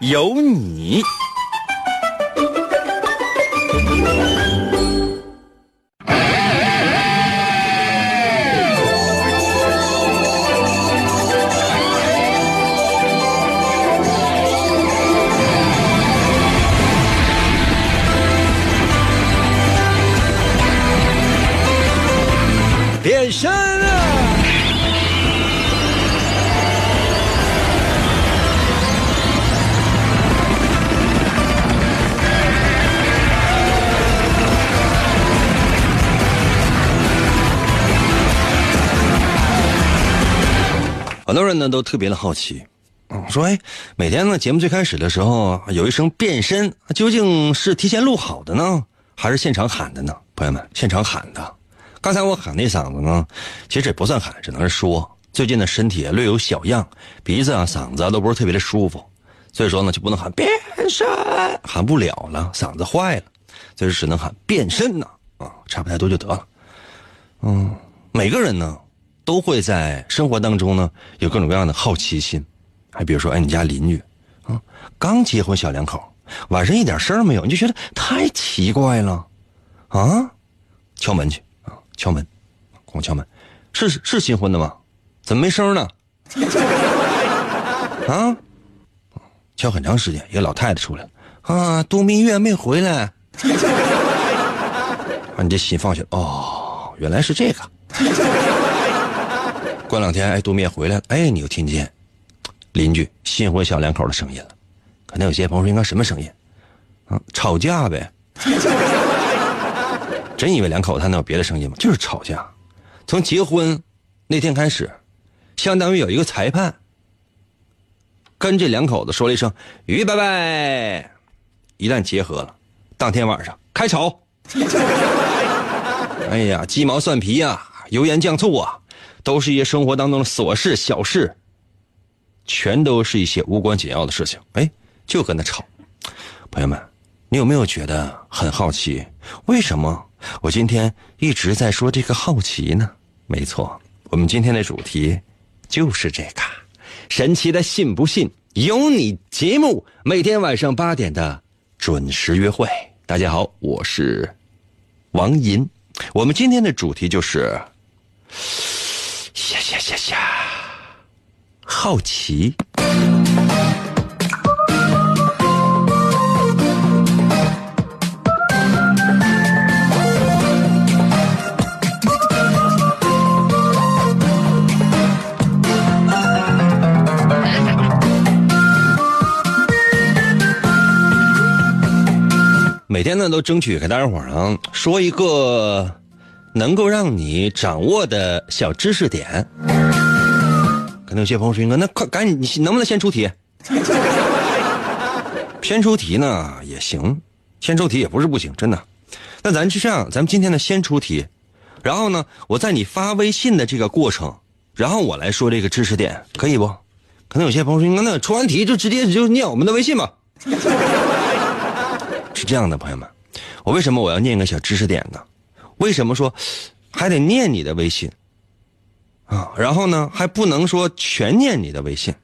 有你。很多人呢都特别的好奇，嗯，说哎，每天呢节目最开始的时候有一声变身，究竟是提前录好的呢，还是现场喊的呢？朋友们，现场喊的。刚才我喊那嗓子呢，其实也不算喊，只能是说最近的身体略有小恙，鼻子啊、嗓子啊都不是特别的舒服，所以说呢就不能喊变身，喊不了了，嗓子坏了，所以只能喊变身呢啊，差不太多就得了。嗯，每个人呢。都会在生活当中呢有各种各样的好奇心，还比如说，哎，你家邻居，啊，刚结婚小两口，晚上一点声没有，你就觉得太奇怪了，啊，敲门去啊，敲门，给我敲门，是是新婚的吗？怎么没声呢？啊，敲很长时间，一个老太太出来了，啊，度蜜月没回来，啊，你这心放下，哦，原来是这个。过两天，哎，度蜜月回来了，哎，你又听见邻居新婚小两口的声音了。可能有些朋友说，应该什么声音？啊，吵架呗。真以为两口子还能有别的声音吗？就是吵架。从结婚那天开始，相当于有一个裁判跟这两口子说了一声“预拜拜”，一旦结合了，当天晚上开吵。哎呀，鸡毛蒜皮呀，油盐酱醋啊。都是一些生活当中的琐事小事，全都是一些无关紧要的事情。哎，就跟他吵。朋友们，你有没有觉得很好奇？为什么我今天一直在说这个好奇呢？没错，我们今天的主题就是这个神奇的信不信由你节目，每天晚上八点的准时约会。大家好，我是王银，我们今天的主题就是。呀呀呀！好奇。每天呢，都争取给大家伙儿啊说一个。能够让你掌握的小知识点，可能有些朋友说：“云哥，那快赶紧，你能不能先出题？先出题呢也行，先出题也不是不行，真的。那咱就这样，咱们今天呢先出题，然后呢，我在你发微信的这个过程，然后我来说这个知识点，可以不？可能有些朋友说：“云哥那出完题就直接就念我们的微信吧。”是这样的，朋友们，我为什么我要念个小知识点呢？为什么说还得念你的微信啊？然后呢，还不能说全念你的微信？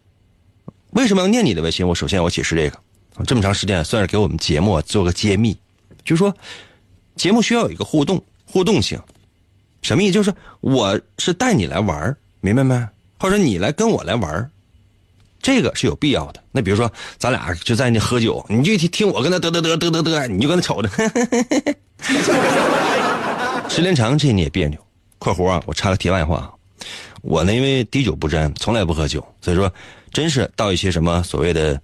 为什么要念你的微信？我首先我解释这个，这么长时间算是给我们节目做个揭秘，就是说节目需要有一个互动互动性，什么意思？就是我是带你来玩明白没？或者你来跟我来玩这个是有必要的。那比如说咱俩就在那喝酒，你就听听我跟他嘚嘚嘚嘚嘚嘚，你就跟他瞅着。时间长，这你也别扭。括弧啊，我插个题外话，我呢因为滴酒不沾，从来不喝酒，所以说真是到一些什么所谓的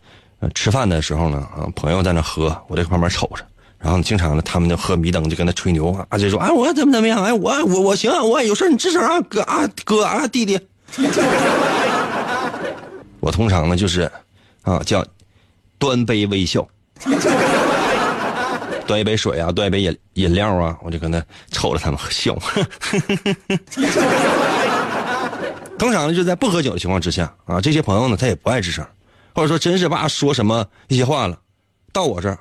吃饭的时候呢，啊，朋友在那喝，我在旁边瞅着，然后经常呢他们就喝迷瞪，就跟他吹牛啊，就说啊我怎么怎么样，哎我我我行，我有事你吱声啊哥啊哥啊弟弟。我通常呢就是啊叫端杯微笑端一杯水啊，端一杯饮饮料啊，我就搁那瞅着他们笑。通常呢，就在不喝酒的情况之下啊，这些朋友呢，他也不爱吱声，或者说真是吧说什么一些话了，到我这儿，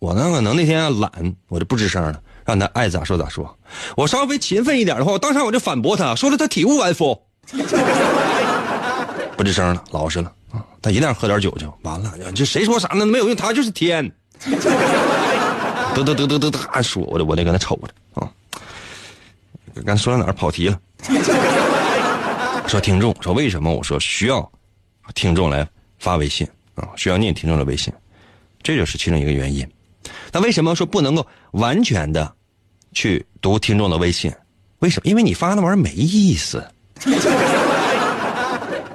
我呢可能那天懒，我就不吱声了，让他爱咋说咋说。我稍微勤奋一点的话，我当场我就反驳他，说的他体无完肤，不吱声了，老实了啊。他一旦喝点酒就完了，这谁说啥呢？没有用，他就是天。嘚嘚嘚嘚嘚嘚，说，我得我得搁那瞅着啊。刚说到哪儿跑题了？说听众说为什么我说需要听众来发微信啊？需要念听众的微信，这就是其中一个原因。那为什么说不能够完全的去读听众的微信？为什么？因为你发那玩意儿没意思。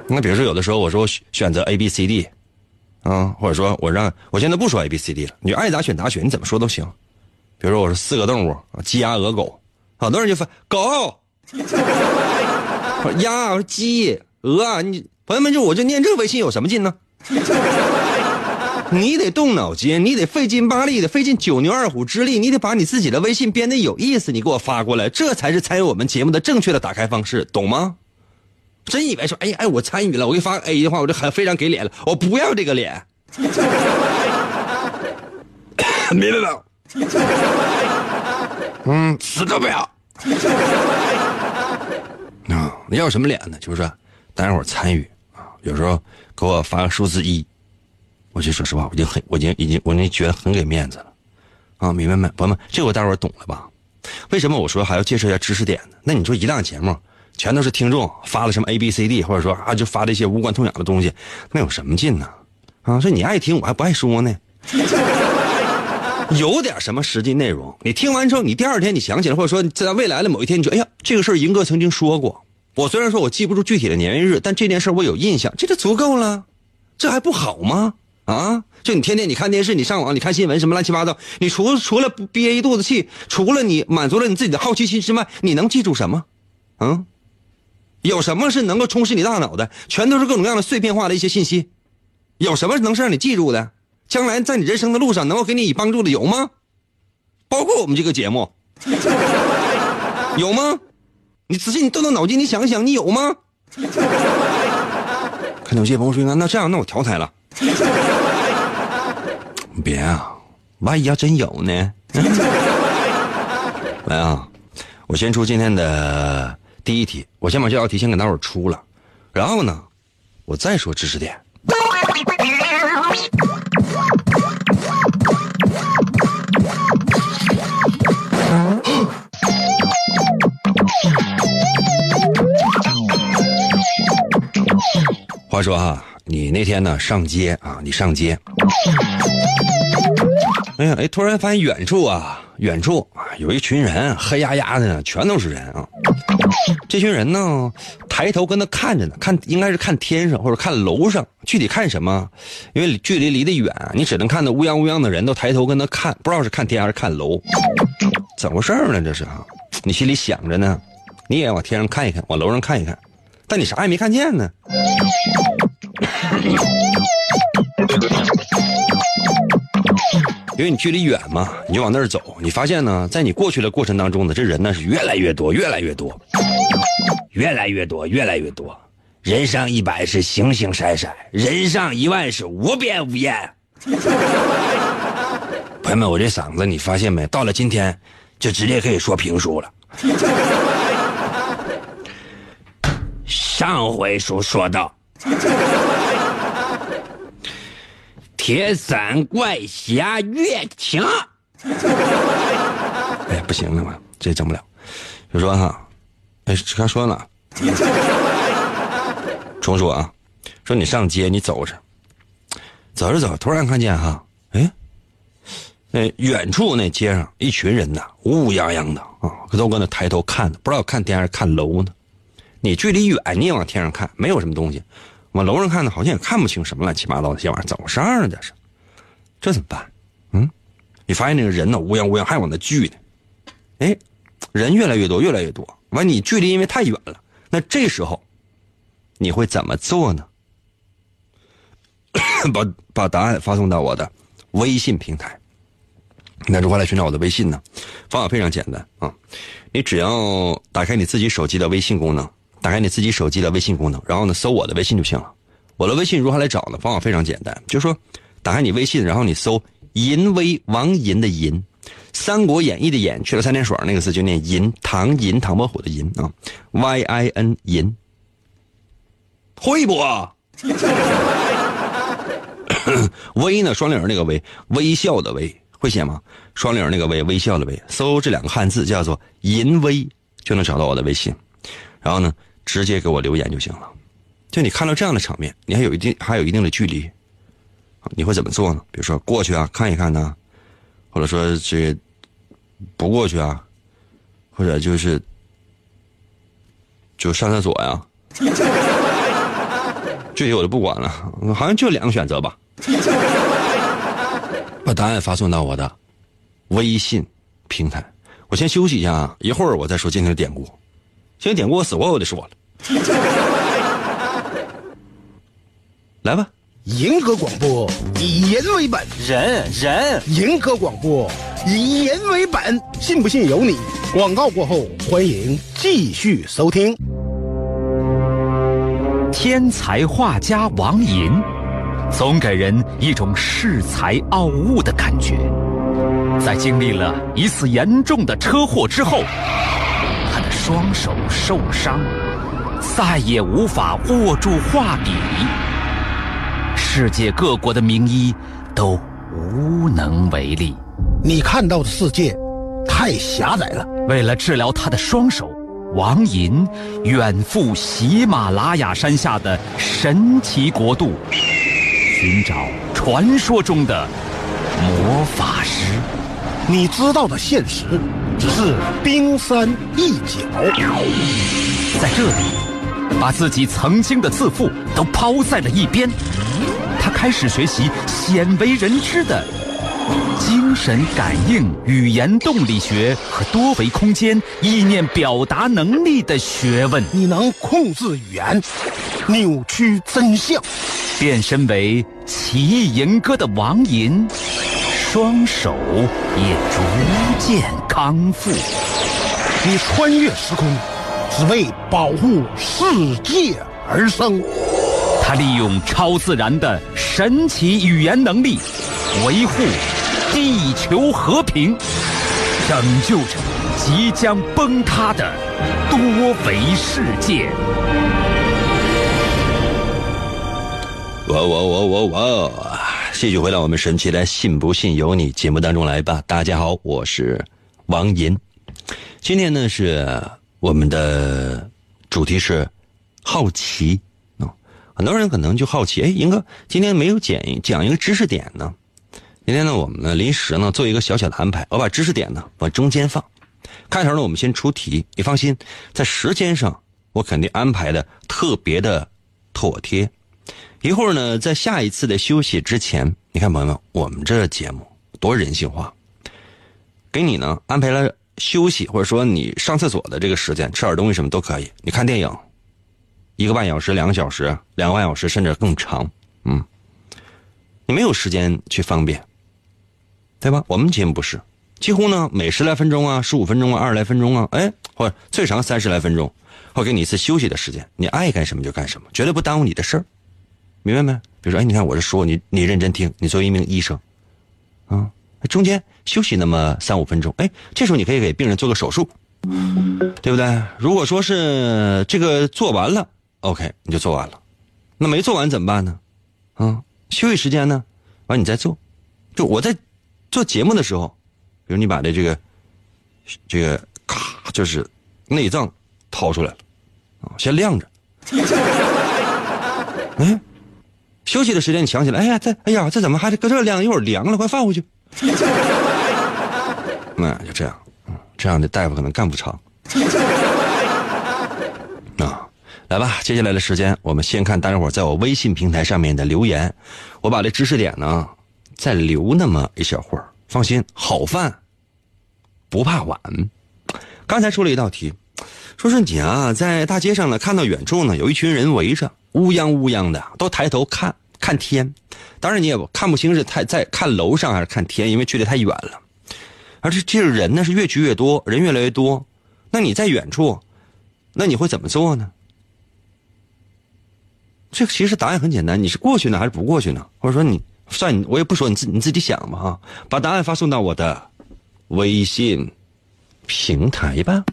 那比如说有的时候我说选择 A B C D，啊，或者说我让我现在不说 A B C D 了，你爱咋选咋选，你怎么说都行。比如说我说四个动物鸡鸭鹅狗，好多人就发狗。鸭、鸡、鹅，你朋友们就我就念这微信有什么劲呢？你得动脑筋，你得费劲巴力的，费尽九牛二虎之力，你得把你自己的微信编得有意思，你给我发过来，这才是参与我们节目的正确的打开方式，懂吗？真以为说，哎哎，我参与了，我给你发个 A 的话，我就很非常给脸了，我不要这个脸，明白没有？嗯，死都不要。啊，你要什么脸呢？就是大家伙参与啊，有时候给我发个数字一，我就说实话，我就很，我已经已经，我那觉得很给面子了，啊，明白没？朋友们，这个大伙懂了吧？为什么我说还要介绍一下知识点呢？那你说一档节目全都是听众发了什么 A B C D，或者说啊就发这些无关痛痒的东西，那有什么劲呢？啊，说你爱听，我还不爱说呢。有点什么实际内容，你听完之后，你第二天你想起来，或者说在未来的某一天，你觉得哎呀，这个事儿银哥曾经说过。我虽然说我记不住具体的年月日，但这件事我有印象，这就足够了。这还不好吗？啊，就你天天你看电视，你上网，你看新闻，什么乱七八糟，你除除了憋一肚子气，除了你满足了你自己的好奇心之外，你能记住什么？嗯，有什么是能够充实你大脑的？全都是各种各样的碎片化的一些信息。有什么能是让你记住的？将来在你人生的路上能够给你以帮助的有吗？包括我们这个节目，有吗？你仔细你动动脑筋，你想一想，你有吗？看有些朋友说，那这样，那我调台了。别啊，万一要真有呢？来啊，我先出今天的第一题，我先把这道题先给大伙出了，然后呢，我再说知识点。话说哈，你那天呢上街啊，你上街，哎呀，哎，突然发现远处啊，远处啊有一群人，黑压压的，全都是人啊。这群人呢，抬头跟他看着呢，看应该是看天上或者看楼上，具体看什么？因为距离离得远，你只能看到乌泱乌泱的人都抬头跟他看，不知道是看天还是看楼，怎么回事呢？这是啊，你心里想着呢，你也往天上看一看，往楼上看一看，但你啥也没看见呢。因为你距离远嘛，你往那儿走。你发现呢，在你过去的过程当中呢，这人呢是越来越多，越来越多，越来越多，越来越多。人上一百是形形色色，人上一万是无边无沿。朋友们，我这嗓子你发现没？到了今天，就直接可以说评书了。上回书说到。铁伞怪侠岳强，哎呀，不行了嘛，这整不了。就说哈，哎，刚说呢，重说啊，说你上街，你走着，走着走，突然看见哈，哎，那远处那街上一群人呐，乌乌泱泱的啊，都搁那抬头看呢，不知道看天还是看楼呢。你距离远，你也往天上看，没有什么东西。往楼上看呢，好像也看不清什么乱七八糟的些玩意儿，怎么回事儿呢？这是，这怎么办？嗯，你发现那个人呢，乌泱乌泱还往那聚呢，哎，人越来越多，越来越多。完，你距离因为太远了，那这时候你会怎么做呢？把把答案发送到我的微信平台。那如何来寻找我的微信呢？方法非常简单啊，你只要打开你自己手机的微信功能，打开你自己手机的微信功能，然后呢搜我的微信就行了。我的微信如何来找呢？方法非常简单，就是说打开你微信，然后你搜“淫威”王银的银，《三国演义》的演去了三点水那个字就念银，唐银唐伯虎的银啊，Y I N 银，会不？微呢，双领那个微，微笑的微，会写吗？双领那个微，微笑的微，搜这两个汉字叫做“淫威”，就能找到我的微信。然后呢，直接给我留言就行了。就你看到这样的场面，你还有一定还有一定的距离，你会怎么做呢？比如说过去啊，看一看呢，或者说这不过去啊，或者就是就上厕所呀。具体我就不管了，好像就两个选择吧。把答案发送到我的微信平台。我先休息一下啊，一会儿我再说今天的典故。今天典故我死活我得说了。来吧，银河广播以人为本，人人银河广播以人为本，信不信由你。广告过后，欢迎继续收听。天才画家王寅，总给人一种恃才傲物的感觉。在经历了一次严重的车祸之后，双手受伤，再也无法握住画笔。世界各国的名医都无能为力。你看到的世界太狭窄了。为了治疗他的双手，王寅远赴喜马拉雅山下的神奇国度，寻找传说中的魔法师。你知道的现实只是冰山一角。在这里，把自己曾经的自负都抛在了一边。他开始学习鲜为人知的精神感应、语言动力学和多维空间意念表达能力的学问，你能控制语言，扭曲真相，变身为奇异银歌的王吟，双手也逐渐康复。你穿越时空，只为保护世界而生。他利用超自然的神奇语言能力，维护地球和平，拯救着即将崩塌的多维世界。哇哇哇哇哇！继续回到我们神奇的“信不信由你”节目当中来吧。大家好，我是王银。今天呢是我们的主题是好奇。很多人可能就好奇，哎，英哥今天没有讲讲一个知识点呢？今天呢，我们呢临时呢做一个小小的安排，我把知识点呢往中间放。开头呢，我们先出题，你放心，在时间上我肯定安排的特别的妥帖。一会儿呢，在下一次的休息之前，你看朋友们，我们这节目多人性化，给你呢安排了休息或者说你上厕所的这个时间，吃点东西什么都可以，你看电影。一个半小时、两个小时、两个半小时，甚至更长，嗯，你没有时间去方便，对吧？我们节目不是，几乎呢每十来分钟啊、十五分钟啊、二十来分钟啊，哎，或者最长三十来分钟，会给你一次休息的时间，你爱干什么就干什么，绝对不耽误你的事儿，明白没？比如说，哎，你看我这说，你你认真听，你作为一名医生，啊，中间休息那么三五分钟，哎，这时候你可以给病人做个手术，对不对？如果说是这个做完了。OK，你就做完了，那没做完怎么办呢？啊，休息时间呢？完你再做。就我在做节目的时候，比如你把这这个这个咔，就是内脏掏出来了，啊，先晾着。哎，休息的时间你想起来，哎呀，这哎呀，这怎么还得搁这晾？一会儿凉了，快放回去。那就这样，这样的大夫可能干不长。啊来吧，接下来的时间，我们先看大家伙在我微信平台上面的留言。我把这知识点呢，再留那么一小会儿。放心，好饭不怕晚。刚才出了一道题，说是你啊，在大街上呢，看到远处呢有一群人围着，乌泱乌泱的，都抬头看看天。当然你也看不清是太在看楼上还是看天，因为距离太远了。而且这个人呢是越聚越多，人越来越多，那你在远处，那你会怎么做呢？这其实答案很简单，你是过去呢还是不过去呢？或者说你算你我也不说，你自你自己想吧哈，把答案发送到我的微信平台吧。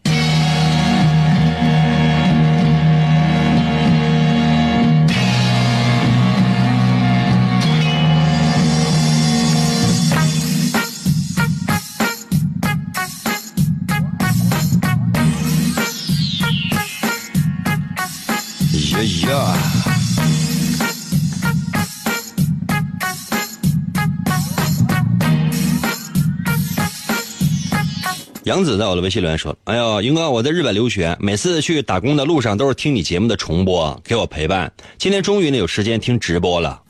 呀呀！杨子在我的微信留言说：“哎呦，英哥，我在日本留学，每次去打工的路上都是听你节目的重播，给我陪伴。今天终于呢有时间听直播了。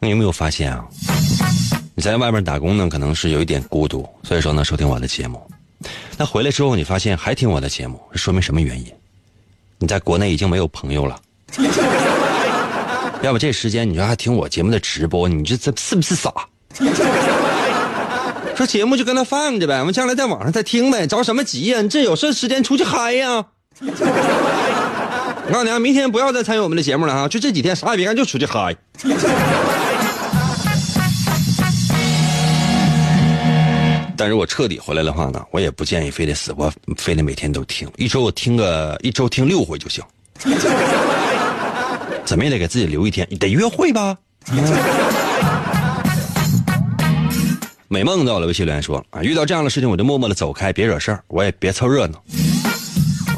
你有没有发现啊？你在外面打工呢，可能是有一点孤独，所以说呢收听我的节目。那回来之后，你发现还听我的节目，说明什么原因？你在国内已经没有朋友了。要不这时间你说还听我节目的直播，你这这是不是傻？” 说节目就跟他放着呗，我们将来在网上再听呗，着什么急呀？你这有事时间出去嗨呀！我告诉你啊，明天不要再参与我们的节目了啊，就这几天啥也别干，就出去嗨。但是我彻底回来的话呢，我也不建议非得死活非得每天都听，一周我听个一周听六回就行。怎么也得给自己留一天，你得约会吧。美梦到了微信留言说啊，遇到这样的事情我就默默的走开，别惹事儿，我也别凑热闹。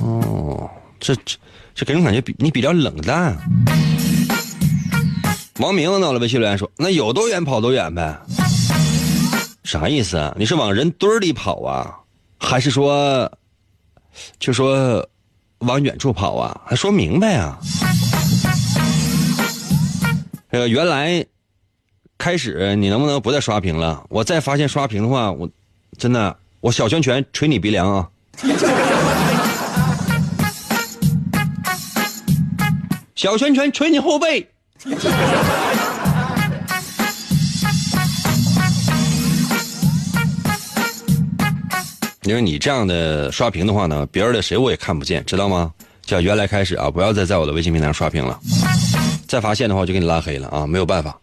哦，这这这给人感觉比你比较冷淡。王明到了微信留言说，那有多远跑多远呗？啥意思啊？你是往人堆里跑啊，还是说，就说往远处跑啊？还说明白啊？这个原来。开始，你能不能不再刷屏了？我再发现刷屏的话，我真的，我小拳拳捶你鼻梁啊！小拳拳捶你后背。因为你这样的刷屏的话呢，别人的谁我也看不见，知道吗？叫原来开始啊，不要再在我的微信平台上刷屏了。再发现的话，我就给你拉黑了啊，没有办法。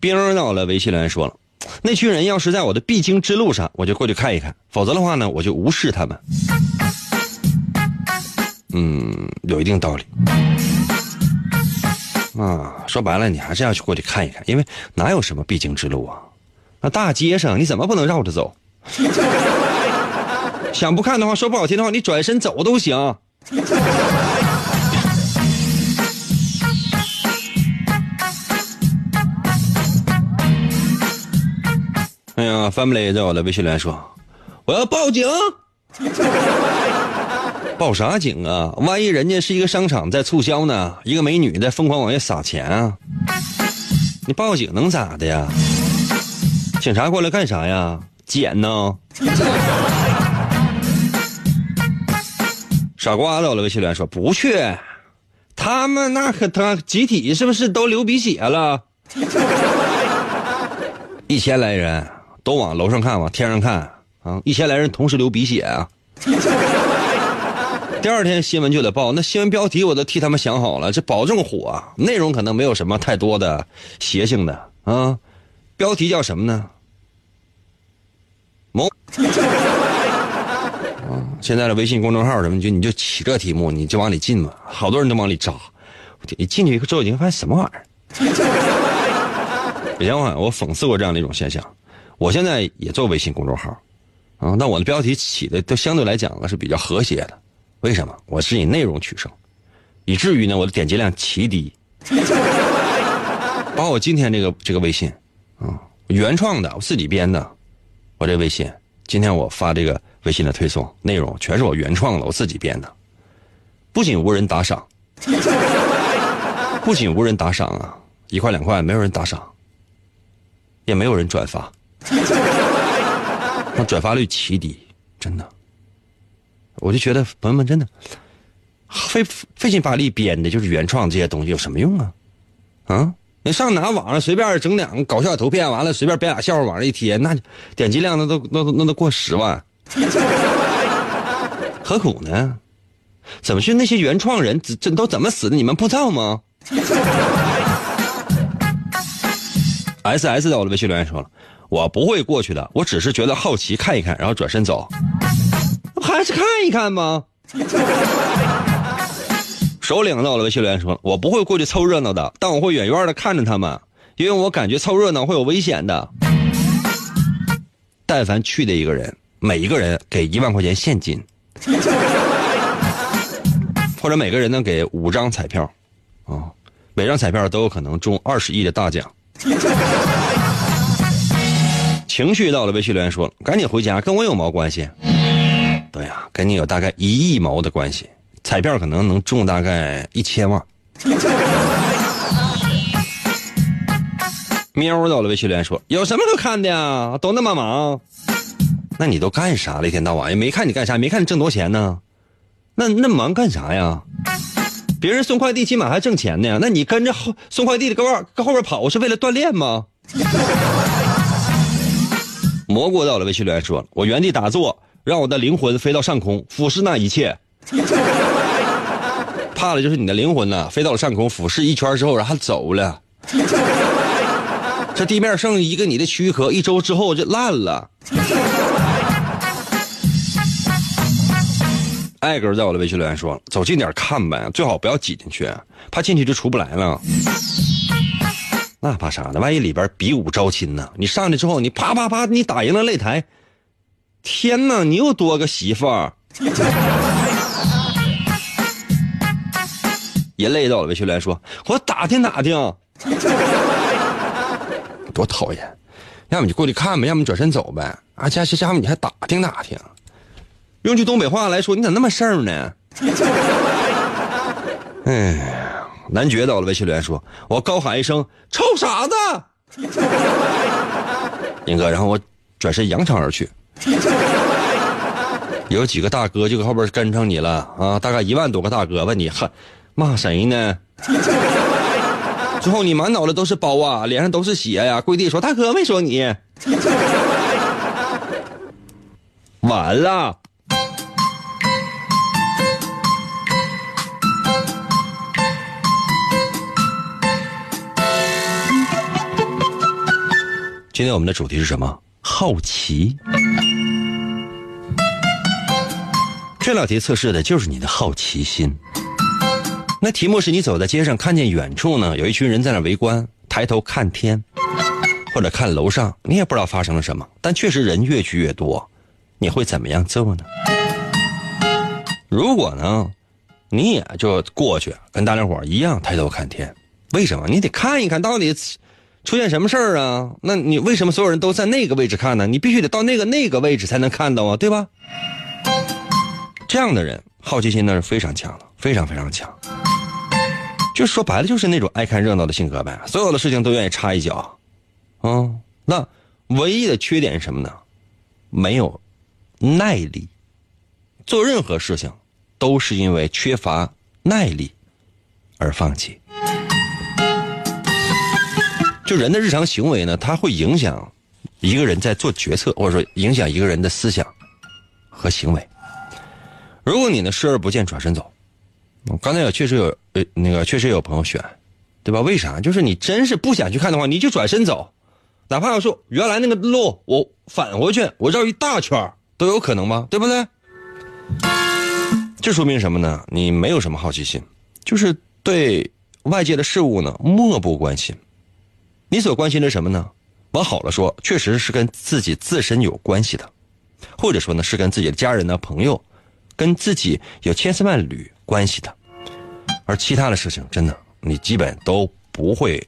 兵到了，微信留言说了，那群人要是在我的必经之路上，我就过去看一看；否则的话呢，我就无视他们。嗯，有一定道理。啊，说白了，你还是要去过去看一看，因为哪有什么必经之路啊？那大街上你怎么不能绕着走？想不看的话，说不好听的话，你转身走都行。哎呀，family 在我的微信留言说：“我要报警，报啥警啊？万一人家是一个商场在促销呢？一个美女在疯狂往外撒钱啊？你报警能咋的呀？警察过来干啥呀？捡呢？”傻瓜在我的微信留言说：“不去，他们那可他集体是不是都流鼻血了？一千来人。”都往楼上看，往天上看啊！一千来人同时流鼻血啊！第二天新闻就得报，那新闻标题我都替他们想好了，这保证火。内容可能没有什么太多的邪性的啊，标题叫什么呢？啊！现在的微信公众号什么，就你就起这题目，你就往里进嘛，好多人都往里扎。你进去之后，你会发现什么玩意儿？以前我我讽刺过这样的一种现象。我现在也做微信公众号，啊，那我的标题起的都相对来讲呢是比较和谐的，为什么？我是以内容取胜，以至于呢我的点击量奇低。把我今天这个这个微信，啊，原创的，我自己编的，我这微信，今天我发这个微信的推送内容全是我原创的，我自己编的，不仅无人打赏，不仅无人打赏啊，一块两块没有人打赏，也没有人转发。那转发率奇低，真的，我就觉得朋友们真的，费费劲巴力编的，就是原创这些东西有什么用啊？啊，你上哪网上随便整两个搞笑图片，完了随便编俩笑话往上一贴，那点击量那都那都那都过十万，何苦呢？怎么是那些原创人这这都怎么死的？你们不知道吗？S S 在我的微信留言说了，我不会过去的，我只是觉得好奇看一看，然后转身走，还是看一看吗？首领到了微信留言说，我不会过去凑热闹的，但我会远远的看着他们，因为我感觉凑热闹会有危险的。但凡去的一个人，每一个人给一万块钱现金。或者每个人呢给五张彩票，啊，每张彩票都有可能中二十亿的大奖。情绪到了，微信留言说：“赶紧回家，跟我有毛关系？”对呀，跟你有大概一亿毛的关系。彩票可能能中大概一千万。喵到了，微信留言说：“有什么可看的呀？都那么忙，那你都干啥了？一天到晚也没看你干啥，没看你挣多少钱呢？”那那忙干啥呀？别人送快递起码还挣钱呢，那你跟着后送快递的搁后搁后边跑是为了锻炼吗？蘑菇到了，微信留言说：“我原地打坐，让我的灵魂飞到上空，俯视那一切。怕的就是你的灵魂呐，飞到了上空，俯视一圈之后，然后走了。这地面剩一个你的躯壳，一周之后就烂了。”艾哥在我的微信留言说：“走近点看呗，最好不要挤进去，怕进去就出不来了。那怕啥呢？万一里边比武招亲呢？你上去之后，你啪啪啪，你打赢了擂台，天哪，你又多个媳妇儿。”也累到了微信留言说：“我打听打听，多讨厌！要么你过去看呗，要么转身走呗。啊，加加加，你还打听打听。”用句东北话来说，你咋那么事儿呢？哎呀，男爵到了，微信留言说：“我高喊一声‘臭傻子’，英哥，然后我转身扬长而去。有几个大哥就搁后边跟上你了啊，大概一万多个大哥问你喊骂谁呢？最后你满脑子都是包啊，脸上都是血呀，跪地说大哥没说你，完了。”今天我们的主题是什么？好奇。这道题测试的就是你的好奇心。那题目是你走在街上，看见远处呢有一群人在那围观，抬头看天，或者看楼上，你也不知道发生了什么，但确实人越聚越多，你会怎么样做呢？如果呢，你也就过去跟大家伙一样抬头看天，为什么？你得看一看到底。出现什么事儿啊？那你为什么所有人都在那个位置看呢？你必须得到那个那个位置才能看到啊，对吧？这样的人好奇心那是非常强的，非常非常强。就说白了，就是那种爱看热闹的性格呗。所有的事情都愿意插一脚，啊，那唯一的缺点是什么呢？没有耐力。做任何事情都是因为缺乏耐力而放弃。就人的日常行为呢，它会影响一个人在做决策，或者说影响一个人的思想和行为。如果你呢视而不见，转身走，刚才也确实有呃那个确实有朋友选，对吧？为啥？就是你真是不想去看的话，你就转身走，哪怕要说原来那个路我返回去，我绕一大圈都有可能吗？对不对？这说明什么呢？你没有什么好奇心，就是对外界的事物呢漠不关心。你所关心的什么呢？往好了说，确实是跟自己自身有关系的，或者说呢，是跟自己的家人呢、朋友，跟自己有千丝万缕关系的。而其他的事情，真的你基本都不会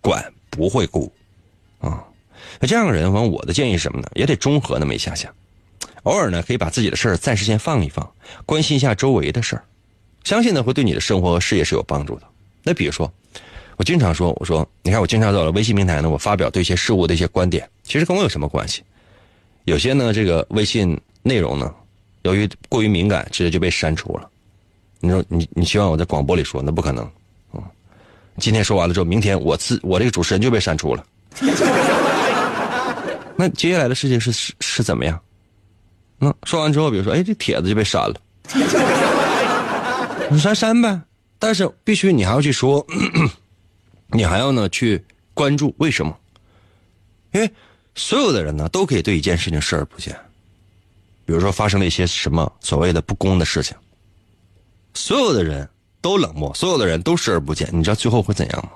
管、不会顾啊。那这样的人，完我的建议是什么呢？也得中和那么一下下，偶尔呢，可以把自己的事儿暂时先放一放，关心一下周围的事儿，相信呢，会对你的生活和事业是有帮助的。那比如说。我经常说，我说，你看，我经常在微信平台呢，我发表对一些事物的一些观点，其实跟我有什么关系？有些呢，这个微信内容呢，由于过于敏感，直接就被删除了。你说你你希望我在广播里说，那不可能。嗯，今天说完了之后，明天我自我这个主持人就被删除了。那接下来的事情是是是怎么样？那说完之后，比如说，哎，这帖子就被删了，你 删删呗。但是必须你还要去说，你还要呢去关注为什么？因为所有的人呢都可以对一件事情视而不见。比如说发生了一些什么所谓的不公的事情，所有的人都冷漠，所有的人都视而不见。你知道最后会怎样吗？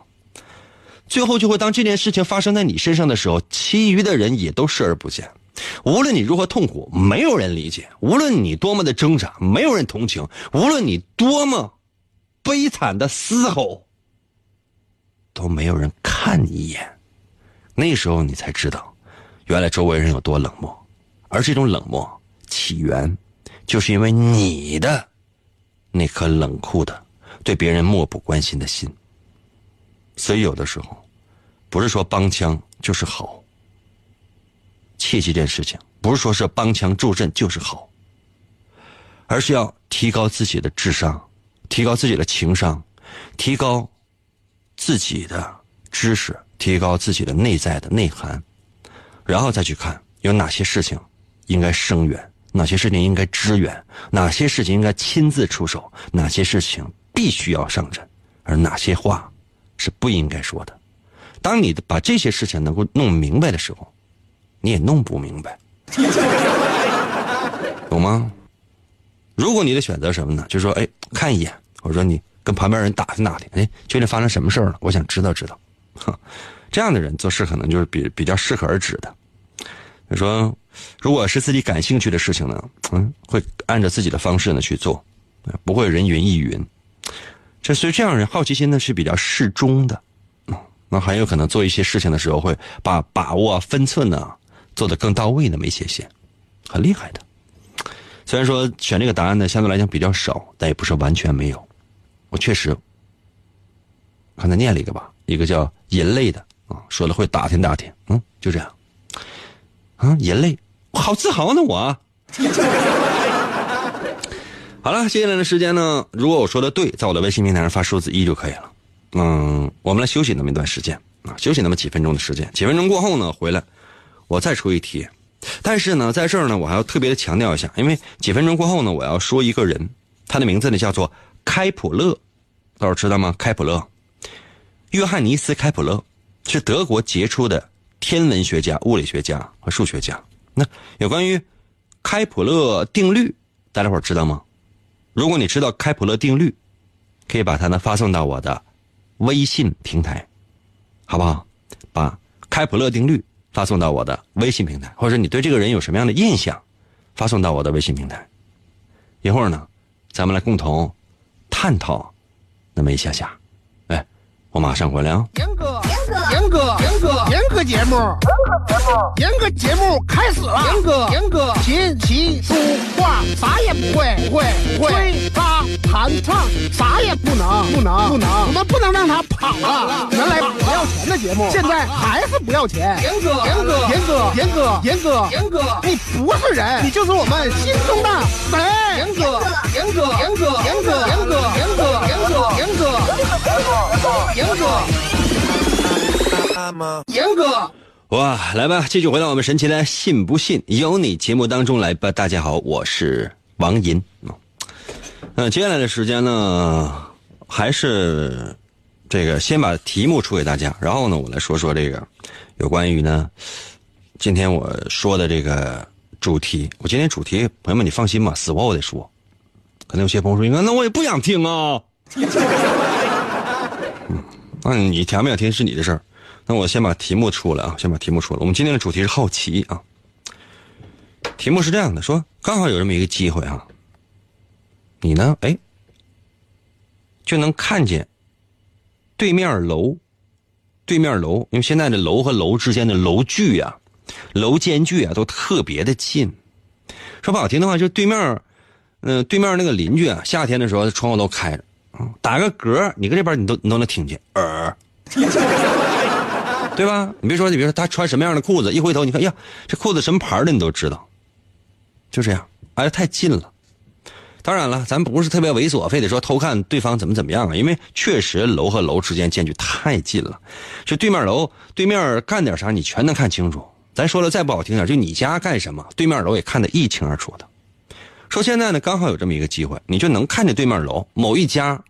最后就会当这件事情发生在你身上的时候，其余的人也都视而不见。无论你如何痛苦，没有人理解；无论你多么的挣扎，没有人同情；无论你多么悲惨的嘶吼，都没有人看你一眼。那时候你才知道，原来周围人有多冷漠，而这种冷漠起源，就是因为你的那颗冷酷的、对别人漠不关心的心。所以有的时候，不是说帮腔就是好。切记这件事情，不是说是帮腔助阵就是好，而是要提高自己的智商，提高自己的情商，提高自己的知识，提高自己的内在的内涵，然后再去看有哪些事情应该声援，哪些事情应该支援，哪些事情应该亲自出手，哪些事情必须要上阵，而哪些话是不应该说的。当你把这些事情能够弄明白的时候。你也弄不明白，懂吗？如果你的选择什么呢？就说，哎，看一眼，或者说你跟旁边人打听打听，哎，究竟发生什么事了？我想知道知道。哈 这样的人做事可能就是比比较适可而止的。就说，如果是自己感兴趣的事情呢，嗯，会按照自己的方式呢去做，不会人云亦云。这所以这样人好奇心呢是比较适中的，那很有可能做一些事情的时候会把把握分寸呢。做的更到位那么一些些，很厉害的。虽然说选这个答案呢相对来讲比较少，但也不是完全没有。我确实，刚才念了一个吧，一个叫银类的啊，说了会打听打听，嗯，就这样。啊，人类，我好自豪呢我。好了，接下来的时间呢，如果我说的对，在我的微信平台上发数字一就可以了。嗯，我们来休息那么一段时间啊，休息那么几分钟的时间，几分钟过后呢，回来。我再出一题，但是呢，在这儿呢，我还要特别的强调一下，因为几分钟过后呢，我要说一个人，他的名字呢叫做开普勒，大伙知道吗？开普勒，约翰尼斯·开普勒是德国杰出的天文学家、物理学家和数学家。那有关于开普勒定律，大家伙知道吗？如果你知道开普勒定律，可以把它呢发送到我的微信平台，好不好？把开普勒定律。发送到我的微信平台，或者你对这个人有什么样的印象，发送到我的微信平台。一会儿呢，咱们来共同探讨那么一下下。哎，我马上回来啊。哥，严哥节目，严哥节目开始了。严哥，严哥，琴棋书画啥也不会，不会，不会，吹拉弹唱。啥也不能，不能，不能，我们不能让他跑了。原来不要钱的节目，现在还是不要钱。严哥，严哥，严哥，严哥，严哥，严哥，你不是人，你就是我们心中的神。严哥，严哥，严哥，严哥，严哥，严哥，严哥，严哥，严哥，严哥。哇，来吧，继续回到我们神奇的“信不信由你”节目当中来吧。大家好，我是王银。嗯，接下来的时间呢，还是这个先把题目出给大家，然后呢，我来说说这个有关于呢，今天我说的这个主题。我今天主题，朋友们你放心吧，死活我得说。可能有些朋友说，那那我也不想听啊。嗯，那你想不想听是你的事儿。那我先把题目出来啊，先把题目出来。我们今天的主题是好奇啊。题目是这样的，说刚好有这么一个机会啊。你呢？哎，就能看见对面楼，对面楼，因为现在的楼和楼之间的楼距啊，楼间距啊都特别的近。说不好听的话，就对面，嗯，对面那个邻居啊，夏天的时候窗户都开着，打个嗝，你搁这边你都你都能听见，呃，对吧？你别说，你别说他穿什么样的裤子，一回头你看，呀，这裤子什么牌的你都知道，就这样，挨得太近了。当然了，咱不是特别猥琐，非得说偷看对方怎么怎么样啊，因为确实楼和楼之间间距太近了，就对面楼对面干点啥，你全能看清楚。咱说的再不好听点，就你家干什么，对面楼也看得一清二楚的。说现在呢，刚好有这么一个机会，你就能看见对面楼某一家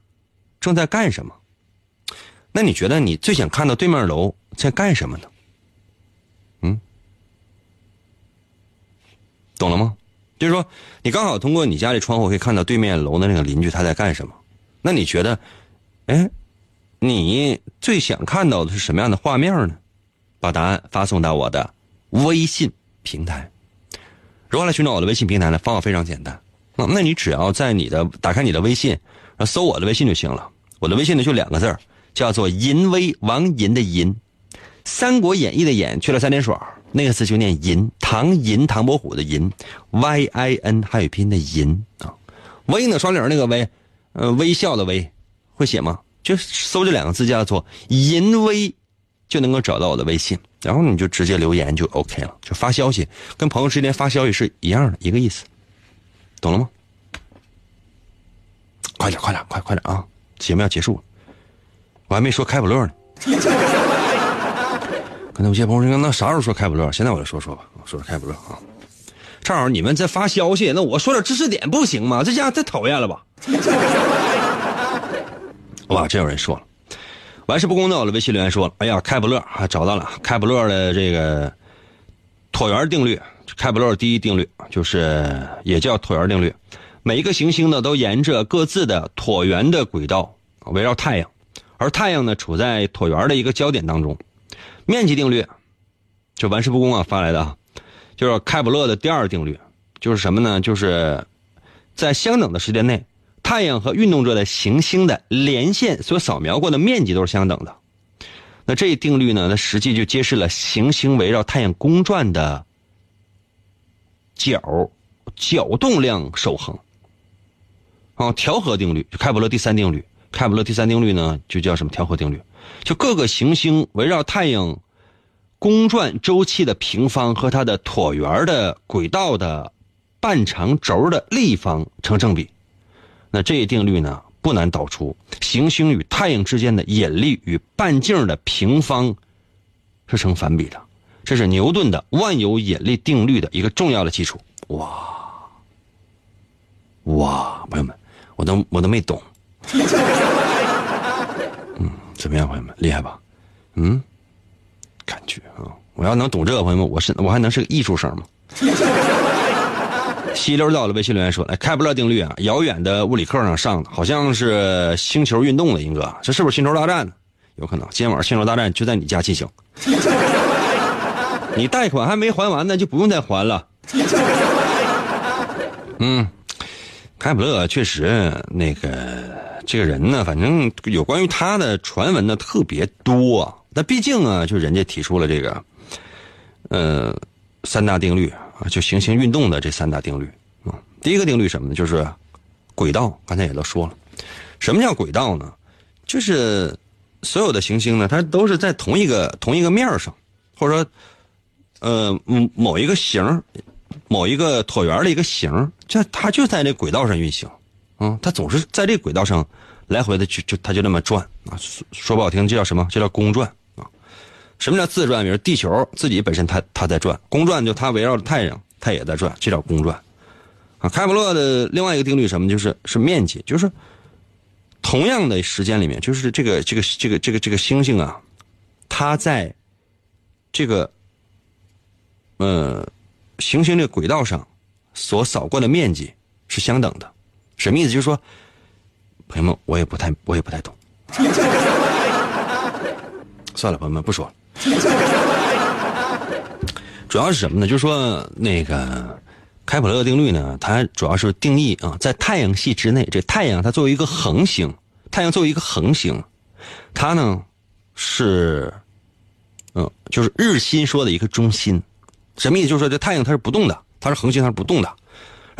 正在干什么。那你觉得你最想看到对面楼在干什么呢？嗯，懂了吗？就是说，你刚好通过你家里窗户可以看到对面楼的那个邻居他在干什么。那你觉得，哎，你最想看到的是什么样的画面呢？把答案发送到我的微信平台。如何来寻找我的微信平台呢？方法非常简单啊，那你只要在你的打开你的微信，搜我的微信就行了。我的微信呢就两个字。叫做淫威王淫的淫，《三国演义》的演去了三点水那个字就念淫。唐银唐伯虎的银，Y I N 汉语拼音的淫啊，微呢双领那个微，呃微笑的微，会写吗？就搜这两个字叫做淫威，就能够找到我的微信，然后你就直接留言就 OK 了，就发消息，跟朋友之间发消息是一样的一个意思，懂了吗？快点快点快快点啊！节目要结束了。我还没说开普勒呢，刚才有些朋友说那啥时候说开普勒？现在我来说说吧，说说开普勒啊。正好你们在发消息，那我说点知识点不行吗？这家伙太讨厌了吧！哇，真有人说了，玩世不恭的我的微信留言说了，哎呀，开普勒啊找到了开普勒的这个椭圆定律，开普勒第一定律就是也叫椭圆定律，每一个行星呢都沿着各自的椭圆的轨道围绕太阳。而太阳呢，处在椭圆的一个焦点当中。面积定律，就玩世不恭啊发来的啊，就是开普勒的第二定律，就是什么呢？就是在相等的时间内，太阳和运动着的行星的连线所扫描过的面积都是相等的。那这一定律呢，它实际就揭示了行星围绕太阳公转的角角动量守恒。啊，调和定律，开普勒第三定律。开普勒第三定律呢，就叫什么调和定律？就各个行星围绕太阳公转周期的平方和它的椭圆的轨道的半长轴的立方成正比。那这一定律呢，不难导出行星与太阳之间的引力与半径的平方是成反比的。这是牛顿的万有引力定律的一个重要的基础。哇哇，朋友们，我都我都没懂。怎么样，朋友们，厉害吧？嗯，感觉啊，我要能懂这个，朋友们，我是我还能是个艺术生吗？稀溜到了微信留言说：“来，开普勒定律啊，遥远的物理课上上的，好像是星球运动的，英哥，这是不是星球大战呢？有可能，今天晚上星球大战就在你家进行。你贷款还没还完呢，就不用再还了。嗯，开普勒确实那个。”这个人呢，反正有关于他的传闻呢特别多。那毕竟啊，就人家提出了这个，呃，三大定律啊，就行星运动的这三大定律啊。第一个定律什么呢？就是轨道。刚才也都说了，什么叫轨道呢？就是所有的行星呢，它都是在同一个同一个面上，或者说，呃，某一个形，某一个椭圆的一个形，就它就在那轨道上运行。嗯，它总是在这轨道上来回的就就它就那么转啊，说说不好听，这叫什么？这叫公转啊。什么叫自转？比如地球自己本身它它在转，公转就它围绕着太阳，它也在转，这叫公转啊。开普勒的另外一个定律什么？就是是面积，就是同样的时间里面，就是这个这个这个这个这个星星啊，它在这个呃行星这个轨道上所扫过的面积是相等的。什么意思？就是说，朋友们，我也不太，我也不太懂。算了，朋友们，不说了。主要是什么呢？就是说，那个开普勒定律呢，它主要是定义啊，在太阳系之内，这太阳它作为一个恒星，太阳作为一个恒星，它呢是，嗯，就是日心说的一个中心。什么意思？就是说，这太阳它是不动的，它是恒星，它是不动的。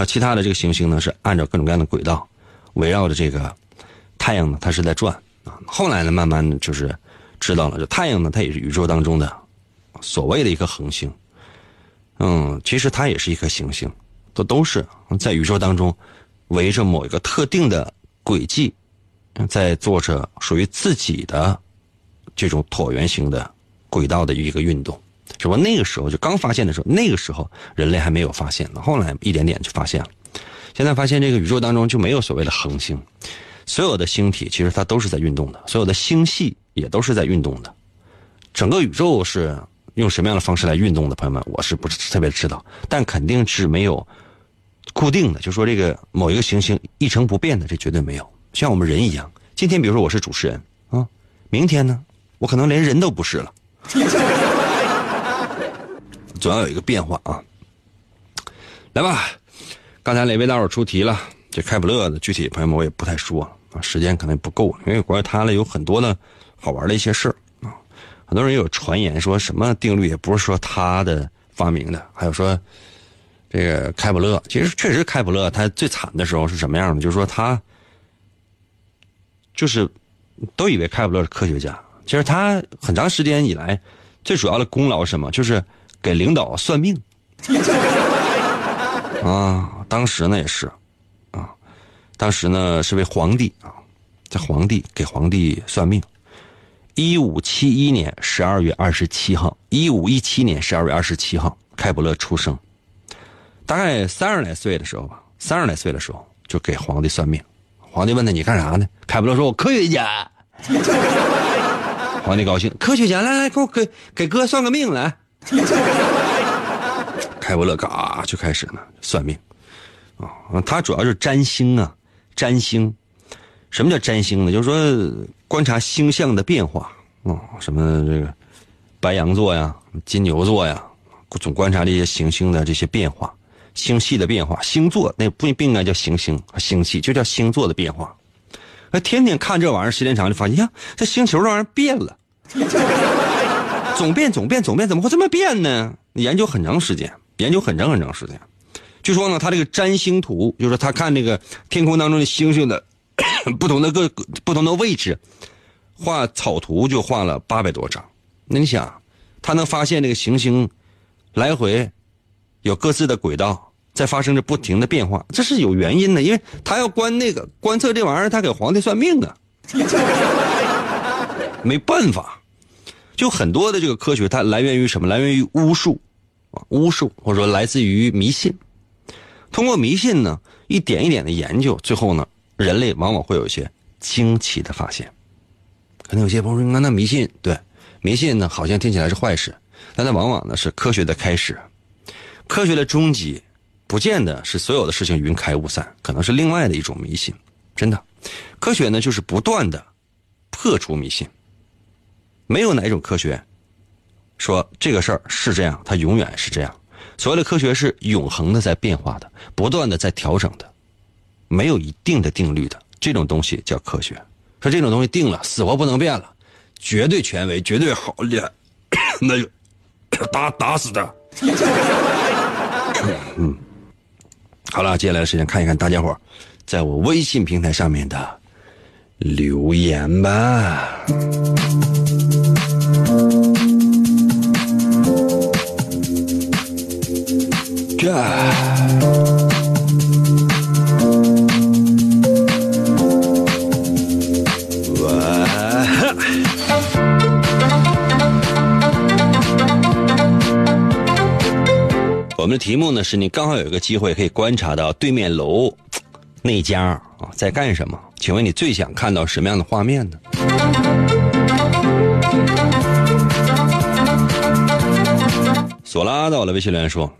那其他的这个行星呢，是按照各种各样的轨道，围绕着这个太阳呢，它是在转啊。后来呢，慢慢的就是知道了，这太阳呢，它也是宇宙当中的所谓的一颗恒星。嗯，其实它也是一颗行星，都都是在宇宙当中围着某一个特定的轨迹，在做着属于自己的这种椭圆形的轨道的一个运动。只不过那个时候就刚发现的时候，那个时候人类还没有发现，后来一点点就发现了。现在发现这个宇宙当中就没有所谓的恒星，所有的星体其实它都是在运动的，所有的星系也都是在运动的。整个宇宙是用什么样的方式来运动的？朋友们，我是不是特别知道？但肯定是没有固定的，就说这个某一个行星一成不变的，这绝对没有。像我们人一样，今天比如说我是主持人啊，明天呢，我可能连人都不是了，总要有一个变化啊。来吧，刚才哪位大伙出题了？这开普勒的具体朋友们我也不太说啊，时间可能不够，因为关于他呢有很多的好玩的一些事儿。很多人有传言说什么定律也不是说他的发明的，还有说这个开普勒，其实确实开普勒他最惨的时候是什么样的？就是说他就是都以为开普勒是科学家，其实他很长时间以来最主要的功劳是什么？就是给领导算命 啊。当时呢也是啊，当时呢是位皇帝啊，这皇帝给皇帝算命。一五七一年十二月二十七号，一五一七年十二月二十七号，开普勒出生。大概三十来岁的时候吧，三十来岁的时候就给皇帝算命。皇帝问他：“你干啥呢？”开普勒说：“我科学家。”皇帝高兴：“科学家，来来，给我给给哥算个命来。” 开普勒嘎就开始呢算命啊，他主要是占星啊，占星。什么叫占星呢？就是说观察星象的变化啊，什么这个白羊座呀、金牛座呀，总观察这些行星的这些变化、星系的变化。星座那不不应该叫行星、星系，就叫星座的变化。那天天看这玩意儿，时间长就发现呀，这星球这玩意儿变了，总变、总变、总变，怎么会这么变呢？研究很长时间，研究很长很长时间。据说呢，他这个占星图，就是他看这个天空当中的星星的。不同的个不同的位置，画草图就画了八百多张。那你想，他能发现这个行星来回有各自的轨道，在发生着不停的变化，这是有原因的，因为他要观那个观测这玩意儿，他给皇帝算命啊。没办法，就很多的这个科学，它来源于什么？来源于巫术，巫术或者说来自于迷信。通过迷信呢，一点一点的研究，最后呢。人类往往会有一些惊奇的发现，可能有些朋友说：“那那迷信，对迷信呢，好像听起来是坏事，但它往往呢是科学的开始，科学的终极，不见得是所有的事情云开雾散，可能是另外的一种迷信。真的，科学呢就是不断的破除迷信，没有哪一种科学说这个事儿是这样，它永远是这样。所谓的科学是永恒的在变化的，不断的在调整的。”没有一定的定律的这种东西叫科学，说这种东西定了，死活不能变了，绝对权威，绝对好厉害，那就 打打死他。嗯，好了，接下来的时间看一看大家伙在我微信平台上面的留言吧。这。我们的题目呢是你刚好有一个机会可以观察到对面楼那家啊在干什么？请问你最想看到什么样的画面呢？索拉到了，微信留言说：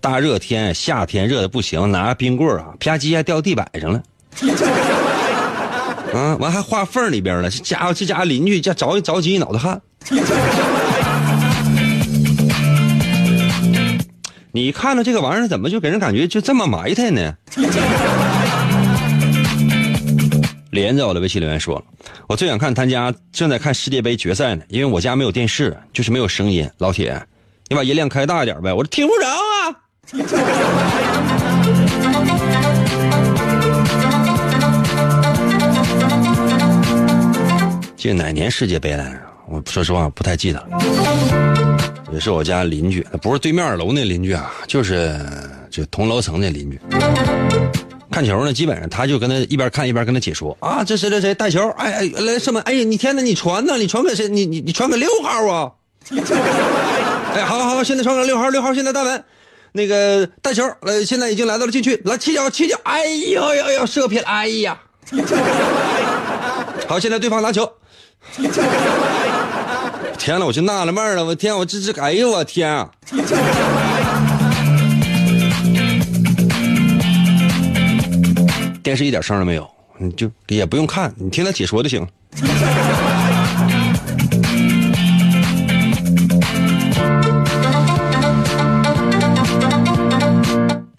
大热天，夏天热的不行，拿冰棍啊，啪叽还掉地板上了。啊，完还画缝里边了，这家伙这家邻居家着着急一脑袋汗。你看了这个玩意儿，怎么就给人感觉就这么埋汰呢？连着我的微信留言说：“我最想看他家正在看世界杯决赛呢，因为我家没有电视，就是没有声音。老铁，你把音量开大点呗，我这听不着啊。” 这哪年世界杯来着？我说实话不太记得了。也是我家邻居，不是对面楼那邻居啊，就是就同楼层那邻居。看球呢，基本上他就跟他一边看一边跟他解说啊，这谁谁谁带球，哎哎来什么？哎呀，你天哪，你传呢？你传给谁？你你你传给六号啊？哎，好好好，现在传给六号，六号现在大门，那个带球，呃，现在已经来到了禁区，来起脚起脚，哎呦呦呦，射偏，哎呀！好，现在对方拿球。天呐，我就纳了闷了，我天，我这这，哎呦我天啊！电视一点声都没有，你就也不用看，你听他解说就行。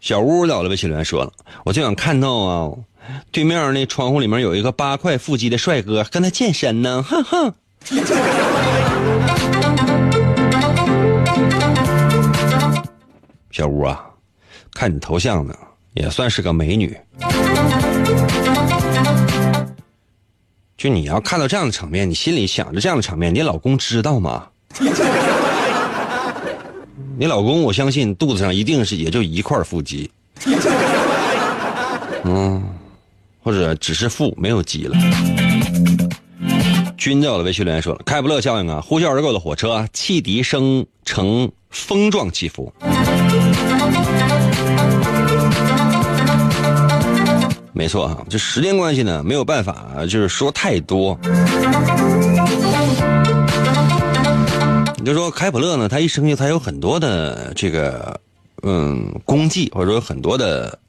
小屋到了，微信留言说了，我就想看到啊，对面那窗户里面有一个八块腹肌的帅哥，跟他健身呢，哼哼。小屋啊，看你头像呢，也算是个美女。就你要看到这样的场面，你心里想着这样的场面，你老公知道吗？你老公，我相信肚子上一定是也就一块腹肌，嗯，或者只是腹没有肌了。君在我的微信留言说了：“开普勒效应啊，呼啸而过的火车，汽笛声呈风状起伏。”没错哈，这时间关系呢，没有办法，就是说太多。就说开普勒呢，他一生下他有很多的这个嗯功绩，或者说很多的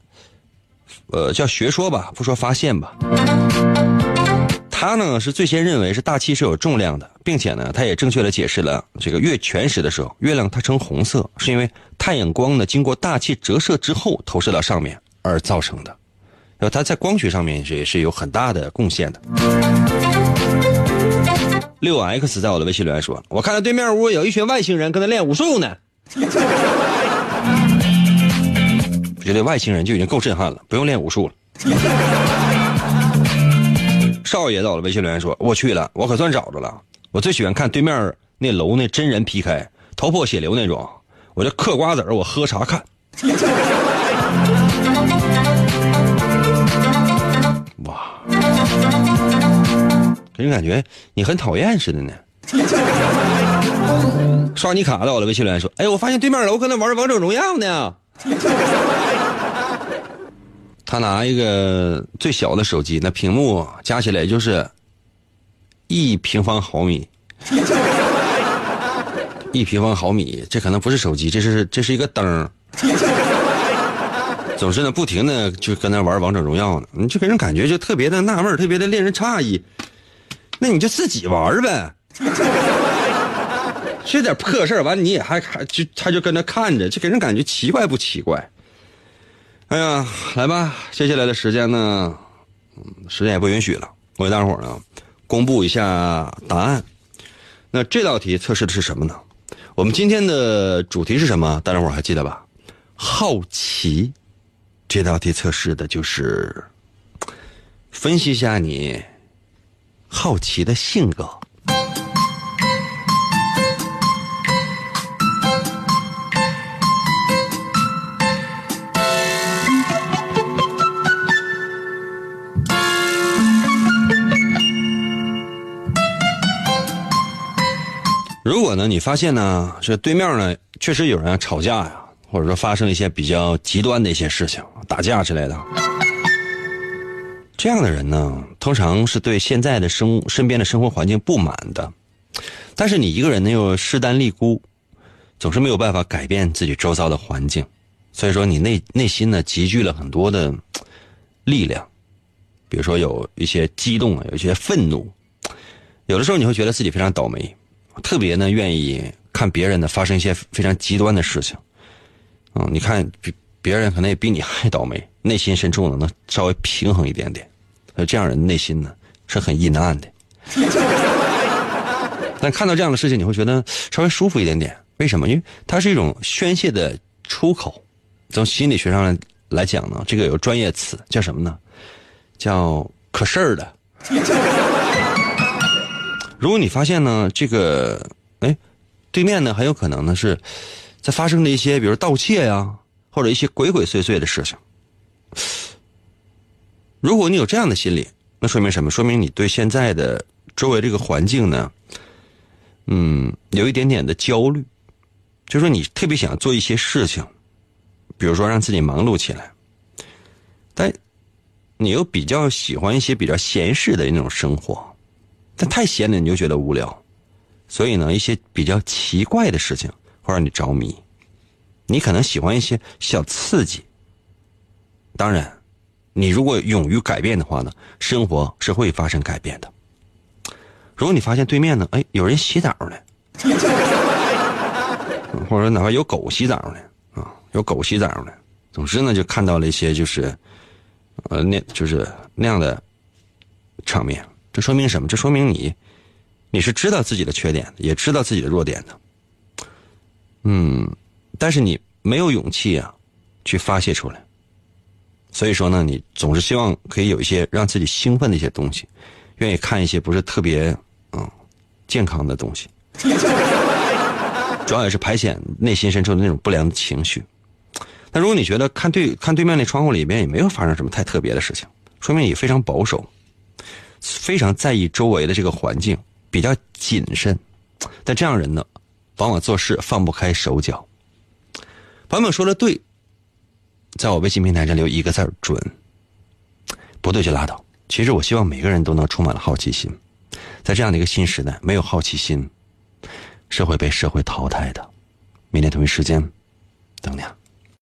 呃叫学说吧，不说发现吧。他呢是最先认为是大气是有重量的，并且呢，他也正确的解释了这个月全食的时候，月亮它呈红色，是因为太阳光呢经过大气折射之后投射到上面而造成的。然后他在光学上面也是有很大的贡献的。六 X 在我的微信留言说：“我看到对面屋有一群外星人跟他练武术呢。”我觉得外星人就已经够震撼了，不用练武术了。少爷在我的微信留言说：“我去了，我可算找着了。我最喜欢看对面那楼那真人 PK，头破血流那种。我这嗑瓜子我喝茶看。”给人感觉你很讨厌似的呢。刷你卡的，我的微信留言说：“哎，我发现对面楼搁那玩王者荣耀呢。”他拿一个最小的手机，那屏幕加起来就是一平方毫米。一平方毫米，这可能不是手机，这是这是一个灯。总是呢，不停的就跟那玩王者荣耀呢，你就给人感觉就特别的纳闷，特别的令人诧异。那你就自己玩呗，这点破事完你也还还就他就跟着看着，就给人感觉奇怪不奇怪？哎呀，来吧，接下来的时间呢，时间也不允许了，我给大伙呢公布一下答案。那这道题测试的是什么呢？我们今天的主题是什么？大家伙还记得吧？好奇。这道题测试的就是分析一下你好奇的性格。如果呢，你发现呢，这对面呢确实有人吵架呀。或者说发生一些比较极端的一些事情，打架之类的，这样的人呢，通常是对现在的生身边的生活环境不满的，但是你一个人呢又势单力孤，总是没有办法改变自己周遭的环境，所以说你内内心呢积聚了很多的力量，比如说有一些激动啊，有一些愤怒，有的时候你会觉得自己非常倒霉，特别呢愿意看别人呢发生一些非常极端的事情。嗯，你看，别别人可能也比你还倒霉，内心深处呢能稍微平衡一点点，呃，这样人内心呢是很阴暗的。但看到这样的事情，你会觉得稍微舒服一点点。为什么？因为它是一种宣泄的出口。从心理学上来来讲呢，这个有专业词叫什么呢？叫可事儿的。如果你发现呢，这个哎，对面呢很有可能呢是。在发生的一些，比如盗窃呀，或者一些鬼鬼祟祟的事情，如果你有这样的心理，那说明什么？说明你对现在的周围这个环境呢，嗯，有一点点的焦虑，就说你特别想做一些事情，比如说让自己忙碌起来，但你又比较喜欢一些比较闲适的那种生活，但太闲了你就觉得无聊，所以呢，一些比较奇怪的事情会让你着迷，你可能喜欢一些小刺激。当然，你如果勇于改变的话呢，生活是会发生改变的。如果你发现对面呢，哎，有人洗澡呢，或者哪怕有狗洗澡呢，啊，有狗洗澡呢，总之呢，就看到了一些就是，呃，那就是那样的场面。这说明什么？这说明你，你是知道自己的缺点，也知道自己的弱点的。嗯，但是你没有勇气啊，去发泄出来。所以说呢，你总是希望可以有一些让自己兴奋的一些东西，愿意看一些不是特别嗯健康的东西，主要也是排遣内心深处的那种不良的情绪。但如果你觉得看对看对面那窗户里面也没有发生什么太特别的事情，说明你非常保守，非常在意周围的这个环境，比较谨慎。但这样人呢，往往做事放不开手脚。朋友们说的对。在我微信平台上留一个字准，不对就拉倒。其实我希望每个人都能充满了好奇心，在这样的一个新时代，没有好奇心是会被社会淘汰的。明天同一时间，等你啊。